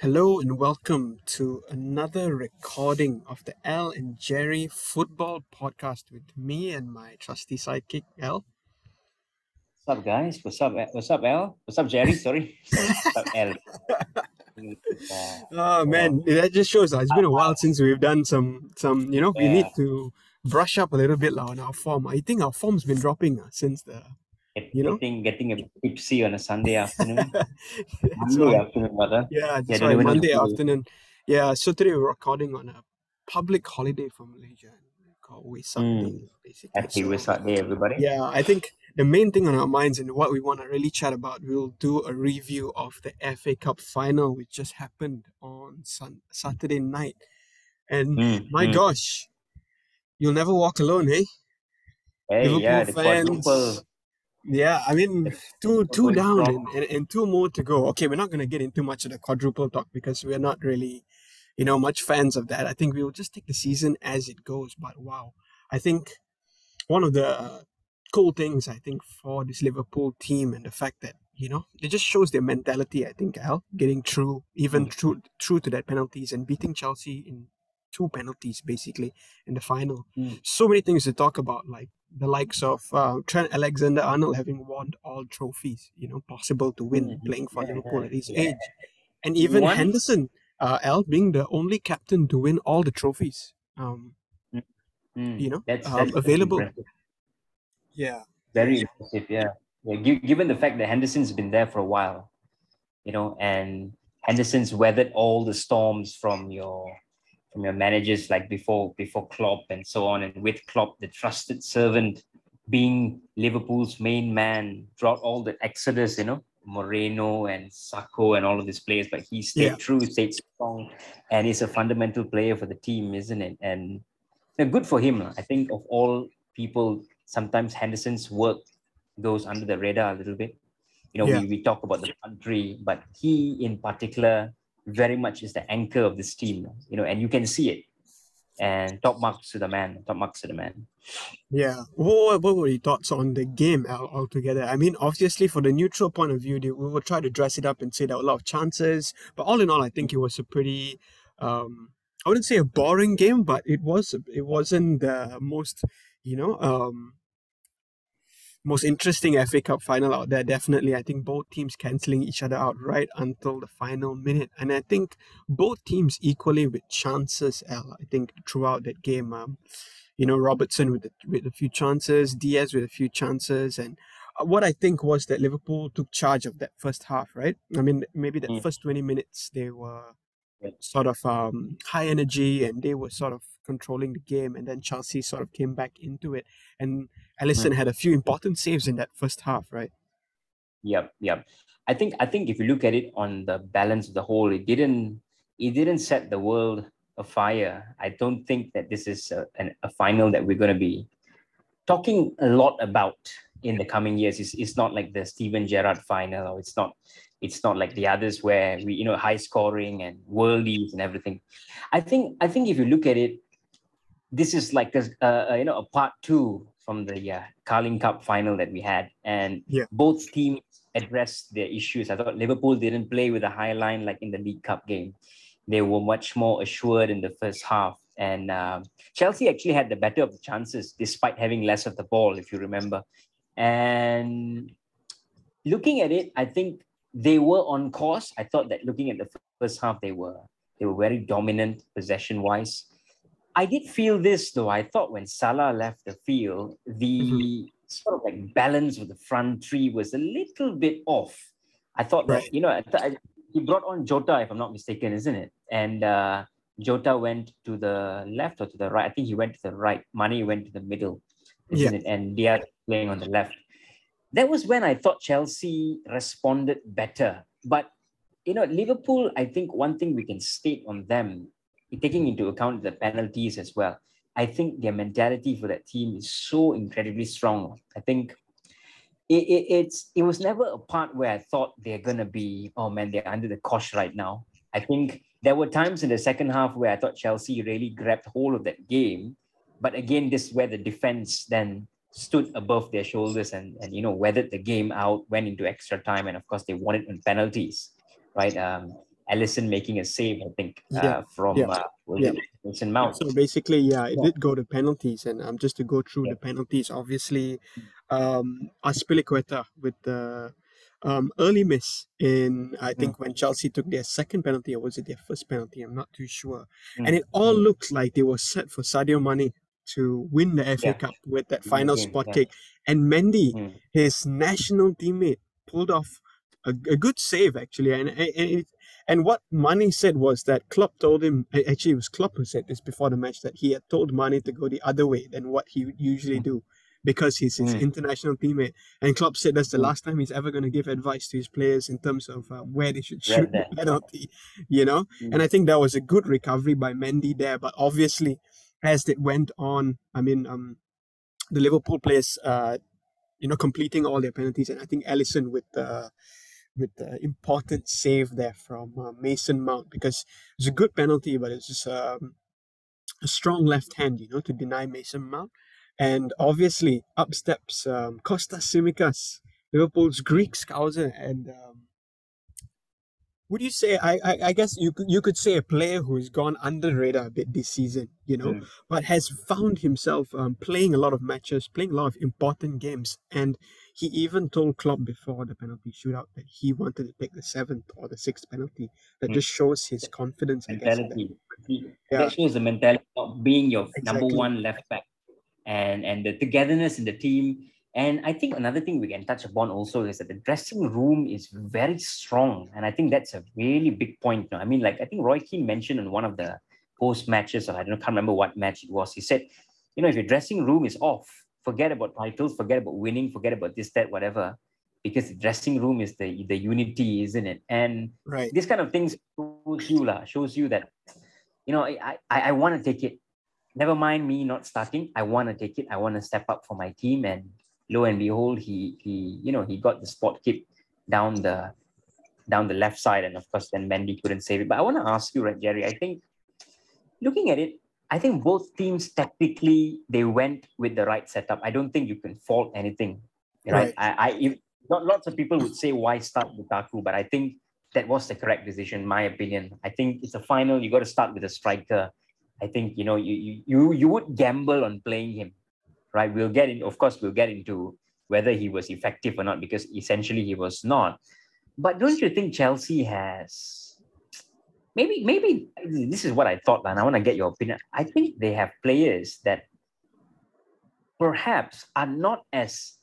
Hello and welcome to another recording of the Al and Jerry Football Podcast with me and my trusty sidekick Al. What's up, guys? What's up? What's up, Al? What's up, Jerry? Sorry. What's up, Al? Uh, Oh man, that just shows uh, it's been a while since we've done some some. You know, we need to brush up a little bit lah on our form. I think our form's been dropping uh, since the. You know? getting getting a bit tipsy on a Sunday afternoon. Monday afternoon, brother. Yeah, that's Yeah, why they went on Monday afternoon. Yeah, so today we're recording on a public holiday for Malaysia called Wesak Mm. Day, basically. Happy So- Wesak Day, everybody. Yeah, I think the main thing on our minds and what we want to really chat about, we'll do a review of the FA Cup final, which just happened on sun- Saturday night. And Mm, my mm. gosh, you'll never walk alone, hey? Hey, yeah, the Liverpool fans. quadruple. Yeah, I mean, two two down and, and, and two more to go. Okay, we're not going to get into much of the quadruple talk because we're not really, you know, much fans of that. I think we'll just take the season as it goes. But wow, I think one of the cool things I think for this Liverpool team and the fact that you know it just shows their mentality. I think Al getting through even Mm. through through to that penalties and beating Chelsea in two penalties basically in the final. Mm. So many things to talk about, like the likes of uh, Trent Alexander Arnold having won all trophies, you know, possible to win Mhm. playing for Yeah, Liverpool at his yeah. age, and even One- Henderson, uh, Al being the only captain to win all the trophies. Um, Mm, you know, that's, um, that's very available. impressive. yeah, Very impressive, yeah. yeah given the fact that Henderson's been there for a while, you know, and Henderson's weathered all the storms from your from your managers like before before Klopp and so on, and with Klopp, the trusted servant, being Liverpool's main man throughout all the exodus, you know, Moreno and Sakho and all of these players, but he stayed Yeah. true, stayed strong, and he's a fundamental player for the team, isn't it? And good for him. I think of all people, sometimes Henderson's work goes under the radar a little bit. You know, Yeah. we, we talk about the country, but he in particular very much is the anchor of this team, you know, and you can see it. And top marks to the man, top marks to the man. yeah. What, what were your thoughts on the game altogether? I mean, obviously, for the neutral point of view, we will try to dress it up and say there were a lot of chances, but all in all, I think it was a pretty. Um, I wouldn't say a boring game, but it was. It wasn't the most, you know, um, most interesting FA Cup final out there. Definitely, I think both teams cancelling each other out right until the final minute, and I think both teams equally with chances. Al, I think throughout that game, um, you know, Robertson with the, with a few chances, Diaz with a few chances, and uh, what I think was that Liverpool took charge of that first half. Right? I mean, maybe that Mm. first twenty minutes they were. Sort of um, high energy and they were sort of controlling the game, and then Chelsea sort of came back into it, and Alisson had a few important saves in that first half. Right? Yep, yep. I think I think if you look at it on the balance of the whole, it didn't it didn't set the world afire. I don't think that this is a, an, a final that we're going to be talking a lot about in the coming years. It's, it's not like the Steven Gerrard final, or it's not it's not like the others where we you know high scoring and worldies and everything. I think I think if you look at it, this is like a, a, a, you know a part two from the uh, Carling Cup final that we had, and Yeah. both teams addressed their issues. I thought Liverpool didn't play with a high line like in the League Cup game. They were much more assured in the first half, and um, Chelsea actually had the better of the chances despite having less of the ball, if you remember. And looking at it, I think they were on course. I thought that looking at the first half, they were they were very dominant possession wise. I did feel this though. I thought when Salah left the field, the Mhm. sort of like balance of the front three was a little bit off. I thought that you know I th- I- he brought on Jota, if I'm not mistaken, isn't it? And uh, Jota went to the left or to the right. I think he went to the right. Mane went to the middle, isn't it? And Diaz playing on the left. That was when I thought Chelsea responded better. But you know, Liverpool, I think one thing we can state on them, taking into account the penalties as well, I think their mentality for that team is so incredibly strong. I think it, it, it's it was never a part where I thought they're gonna be, oh man, they're under the cosh right now. I think there were times in the second half where I thought Chelsea really grabbed hold of that game. But again, this is where the defense then stood above their shoulders and, and you know weathered the game out, went into extra time, and of course they won it on penalties, right? Um, Alisson making a save, I think, uh, Yeah, from yeah, uh, was yeah. Mount. So basically, yeah, it did go to penalties, and um, just to go through the penalties, obviously, um, Azpilicueta with the um early miss in I Mm. think when Chelsea took their second penalty or was it their first penalty? I'm not too sure. Mm. And it all looks like they were set for Sadio Mane to win the FA Yeah. Cup with that final game, spot yeah. kick, and Mendy, Mm. his national teammate, pulled off a, a good save actually, and and and, what Mane said was that Klopp told him actually it was Klopp who said this before the match that he had told Mane to go the other way than what he would usually do because he's his Mm. international teammate. And Klopp said that's the Mm. last time he's ever going to give advice to his players in terms of um, where they should shoot the that. penalty, you know. Mm. And I think that was a good recovery by Mendy there, but obviously as it went on, I mean, um, the Liverpool players, uh, you know, completing all their penalties, and I think Alisson with the with the important save there from uh, Mason Mount because it was a good penalty, but it's just um, a strong left hand, you know, to deny Mason Mount. And obviously, up steps um, Kostas Tsimikas, Liverpool's Greek scouser, and um, would you say I, I I guess you could you could say a player who's gone under the radar a bit this season, you know, Mm. but has found himself um, playing a lot of matches, playing a lot of important games, and he even told Klopp before the penalty shootout that he wanted to take the seventh or the sixth penalty. That Mm. just shows his confidence, I guess. that. mentality. Yeah. That shows the mentality of being your number one left back and and the togetherness in the team. And I think another thing we can touch upon also is that the dressing room is very strong. And I think that's a really big point. I mean, like I think Roy Keane mentioned in one of the post matches, or I don't know, can't remember what match it was. He said, you know, if your dressing room is off, forget about titles, forget about winning, forget about this, that, whatever. Because the dressing room is the the unity, isn't it? And Right. this kind of things shows you shows you that you know I I, I want to take it. Never mind me not starting. I want to take it. I want to step up for my team. And lo and behold, he he you know he got the spot kick down the down the left side, and of course then Mendy couldn't save it. But I want to ask you, right, Jerry? I think looking at it, I think both teams tactically they went with the right setup. I don't think you can fault anything, right? Right. I, I if, not lots of people would say why start Lukaku, but I think that was the correct decision, my opinion. I think it's a final. You got to start with a striker. I think you know you you you, you would gamble on playing him, right? We'll get in. Of course, we'll get into whether he was effective or not because essentially he was not. But don't you think Chelsea has maybe maybe this is what I thought, and I want to get your opinion. I think they have players that perhaps are not as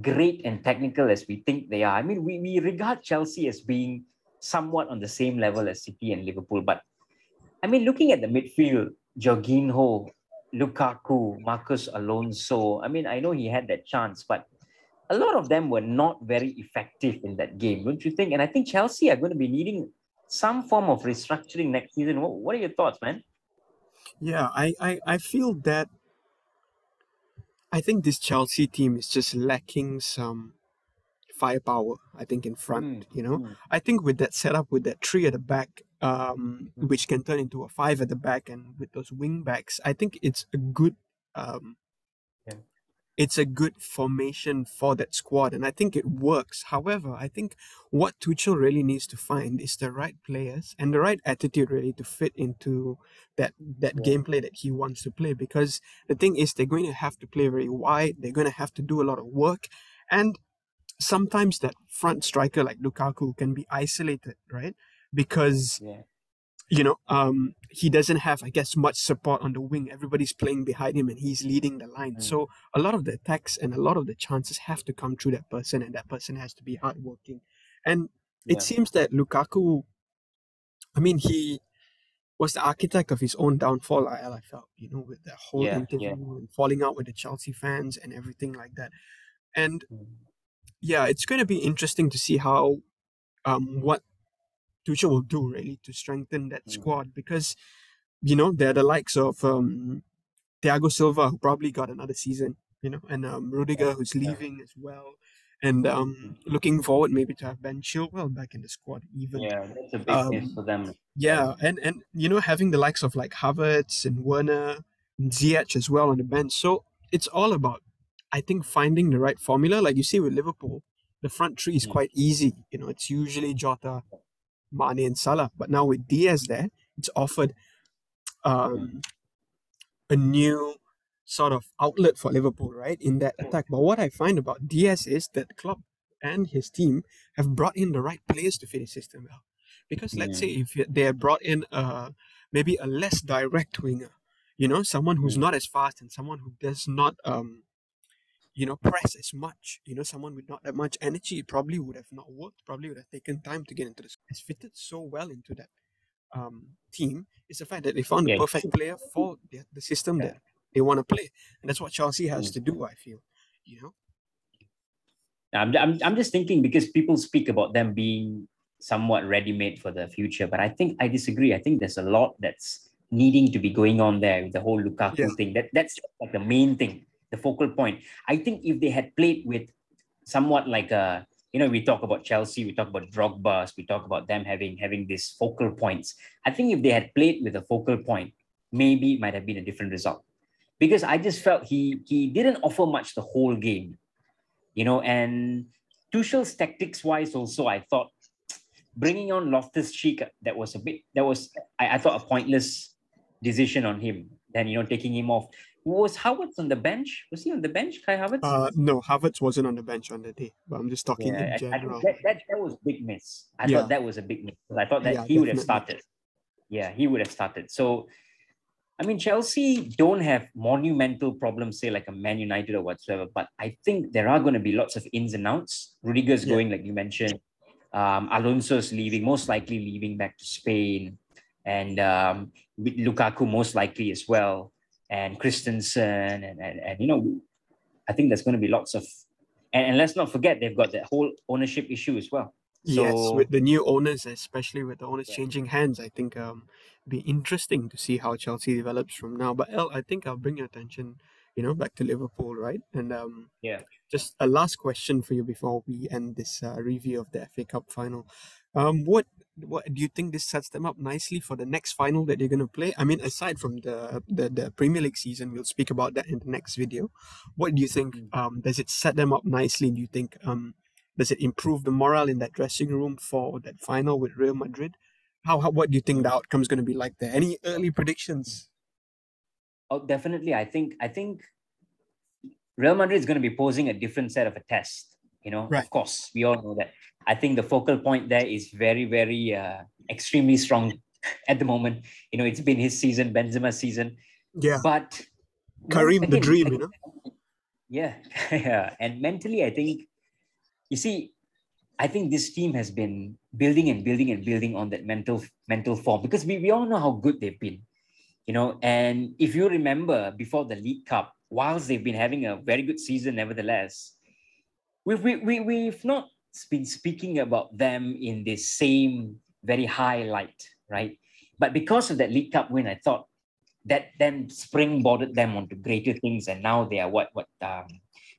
great and technical as we think they are. I mean, we, we regard Chelsea as being somewhat on the same level as City and Liverpool, but I mean, looking at the midfield, Jorginho, Lukaku, Marcos Alonso. I mean, I know he had that chance, but a lot of them were not very effective in that game, don't you think? And I think Chelsea are going to be needing some form of restructuring next season. What, what are your thoughts, man? Yeah, I, I, I feel that I think this Chelsea team is just lacking some firepower, I think, in front, Mm, you know. mm. I think with that setup, with that three at the back, um, Mm. which can turn into a five at the back, and with those wing backs, I think it's a good, um, Yeah. it's a good formation for that squad, and I think it works. However, I think what Tuchel really needs to find is the right players and the right attitude really to fit into that that Yeah. gameplay that he wants to play. Because the thing is, they're going to have to play very wide. They're going to have to do a lot of work, and sometimes that front striker like Lukaku can be isolated, right? Because Yeah. you know, um, he doesn't have, I guess, much support on the wing. Everybody's playing behind him and he's leading the line. Mm. So a lot of the attacks and a lot of the chances have to come through that person, and that person has to be hardworking. And it Yeah. seems that Lukaku, I mean, he was the architect of his own downfall. I, I felt, you know, with that whole Yeah, interview and falling out with the Chelsea fans and everything like that. And Mm. Yeah, it's going to be interesting to see how, um, what Tuchel will do really to strengthen that Mm. squad because, you know, they're the likes of um, Thiago Silva who probably got another season, you know, and um, Rudiger who's yeah. leaving as well, and um, looking forward maybe to have Ben Chilwell back in the squad even. Yeah, that's a big miss Um, for them. Yeah, and and you know having the likes of like Havertz and Werner, and Ziyech as well on the bench. So it's all about, I think, finding the right formula. Like you see with Liverpool, the front three is Mm. quite easy. You know, it's usually Jota, Mane and Salah. But now with Diaz there, it's offered um, a new sort of outlet for Liverpool, right, in that attack. But what I find about Diaz is that Klopp and his team have brought in the right players to fit his system well. Because let's say if they had brought in a, maybe a less direct winger, you know, someone who's not as fast and someone who does not um you know, press as much. You know, someone with not that much energy it probably would have not worked, probably would have taken time to get into this. It's fitted so well into that um, team. It's the fact that they found the Yeah. perfect player for the, the system that they want to play. And that's what Chelsea has Mm. to do, I feel. You know? I'm, I'm, I'm just thinking because people speak about them being somewhat ready made for the future, but I think I disagree. I think there's a lot that's needing to be going on there with the whole Lukaku Yeah. thing. That that's like the main thing, the focal point. I think if they had played with somewhat like a you know, we talk about Chelsea, we talk about Drogba, we talk about them having having these focal points. I think if they had played with a focal point, maybe it might have been a different result. Because I just felt he he didn't offer much the whole game, you know. And Tuchel's tactics wise, also I thought bringing on Loftus Cheek that was a bit that was I, I thought a pointless decision on him. Then you know taking him off. Was Havertz on the bench? Was he on the bench, Kai Havertz? Uh, no, Havertz wasn't on the bench on the day, but I'm just talking Yeah, I- in I, general. think that, that, that was big miss. I Yeah. thought that was a big miss. I thought that Yeah, he would have started. Yeah, he would have started. So, I mean, Chelsea don't have monumental problems, say like a Man United or whatsoever, but I think there are going to be lots of ins and outs. Rudiger's going, like you mentioned. Um, Alonso's leaving, most likely leaving back to Spain, and um, with Lukaku most likely as well, and Christensen, and, and, and you know, I think there's going to be lots of, and, and let's not forget they've got that whole ownership issue as well. yes, So- with the new owners, especially with the owners Yeah. changing hands, I think um be interesting to see how Chelsea develops from now. But Al, I think I'll bring your attention, you know, back to Liverpool, right? And um Yeah. just a last question for you before we end this uh, review of the FA Cup final. Um, what what do you think this sets them up nicely for the next final that they're going to play? I mean, aside from the, the the Premier League season, we'll speak about that in the next video. What do you think? Mm. Um, does it set them up nicely? Do you think um, does it improve the morale in that dressing room for that final with Real Madrid? How, how what do you think the outcome is going to be like there? Any early predictions? Oh, definitely. I think I think Real Madrid is going to be posing a different set of a test. You know, Right. of course, we all know that. I think the focal point there is very, very uh, extremely strong at the moment. You know, it's been his season, Benzema's season, Yeah, but Karim the dream, again, you know. yeah, yeah. And mentally, I think you see, I think this team has been building and building and building on that mental mental form because we, we all know how good they've been, you know. And if you remember before the League Cup, whilst they've been having a very good season, nevertheless, we've we, we, we've not been speaking about them in the same very high light, right? But because of that League Cup win, I thought that then springboarded them onto greater things, and now they are what what um,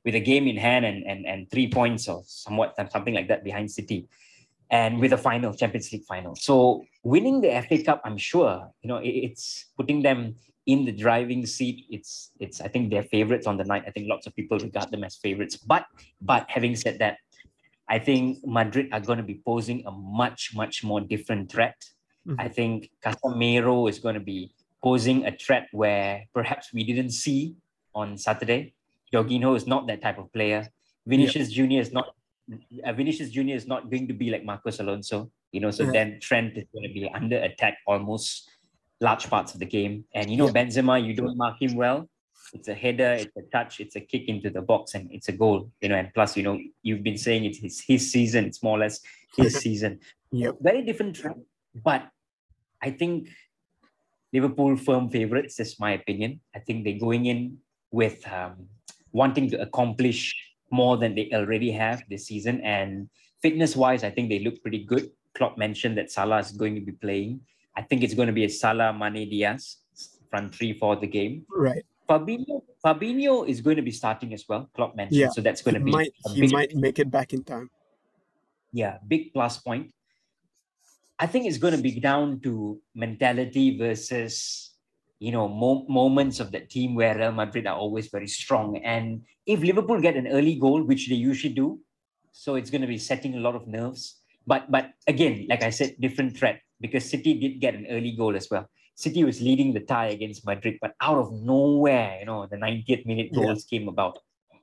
with a game in hand and and and three points or somewhat something like that behind City, and with a final Champions League final. So winning the FA Cup, I'm sure you know it's putting them in the driving seat. It's it's I think they're favorites on the night. I think lots of people regard them as favorites. But but having said that, I think Madrid are going to be posing a much much more different threat. Mhm. I think Casemiro is going to be posing a threat where perhaps we didn't see on Saturday. Jorginho is not that type of player. Vinicius Junior is not. Uh, Vinicius Junior is not going to be like Marcos Alonso. You know, so Yeah. then Trent is going to be under attack almost large parts of the game. And you know, Benzema, you don't mark him well. It's a header, it's a touch, it's a kick into the box, and it's a goal. You know, and plus, you know, you've been saying it's his, his season. It's more or less his season. Yep. Very different track, but I think Liverpool firm favourites. That's my opinion. I think they're going in with um, wanting to accomplish more than they already have this season. And fitness-wise, I think they look pretty good. Klopp mentioned that Salah is going to be playing. I think it's going to be a Salah, Mane, Diaz front three for the game. Right. Fabinho, Fabinho is going to be starting as well. Klopp mentioned, Yeah. so that's going He to be might he big might make it back in time. yeah, big plus point. I think it's going to be down to mentality versus, you know, mo- moments of the team where Real Madrid are always very strong. And if Liverpool get an early goal, which they usually do, so it's going to be setting a lot of nerves. But but again, like I said, different threat because City did get an early goal as well. City was leading the tie against Madrid, but out of nowhere, you know, the 90th minute goals yeah. came about.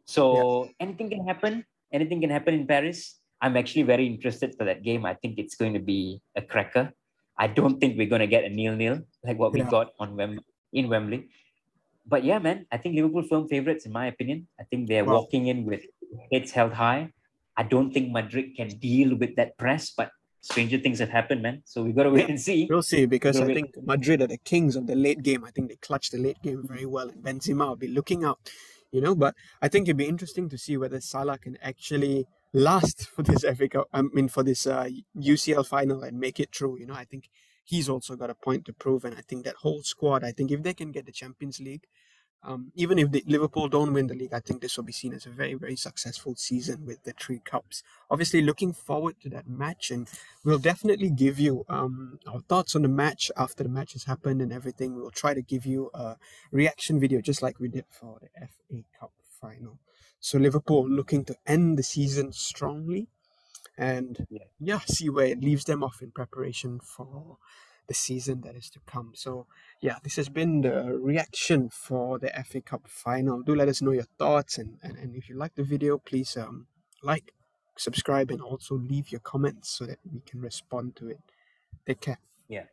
So yeah. anything can happen. Anything can happen in Paris. I'm actually very interested for that game. I think it's going to be a cracker. I don't think we're going to get a nil-nil like what we got on Wem- in Wembley. But yeah, man, I think Liverpool firm favorites in my opinion. I think they're walking in with heads held high. I don't think Madrid can deal with that press, but stranger things have happened, man. So we've got to wait yeah, and see. We'll see because I think Madrid are the kings of the late game. I think they clutch the late game very well, and Benzema will be looking out, you know. But I think it'd be interesting to see whether Salah can actually last for this FA Cup. I mean, for this uh, UCL final and make it through. You know, I think he's also got a point to prove, and I think that whole squad. I think if they can get the Champions League, um, even if the, Liverpool don't win the league, I think this will be seen as a very, very successful season with the three cups. Obviously, looking forward to that match, and we'll definitely give you um, our thoughts on the match after the match has happened and everything. We'll try to give you a reaction video just like we did for the FA Cup final. So Liverpool looking to end the season strongly, and yeah, yeah see where it leaves them off in preparation for the season that is to come. So, yeah, this has been the reaction for the FA Cup final. Do let us know your thoughts, and, and, and if you like the video, please um, like, subscribe, and also leave your comments so that we can respond to it. Take care. Yeah.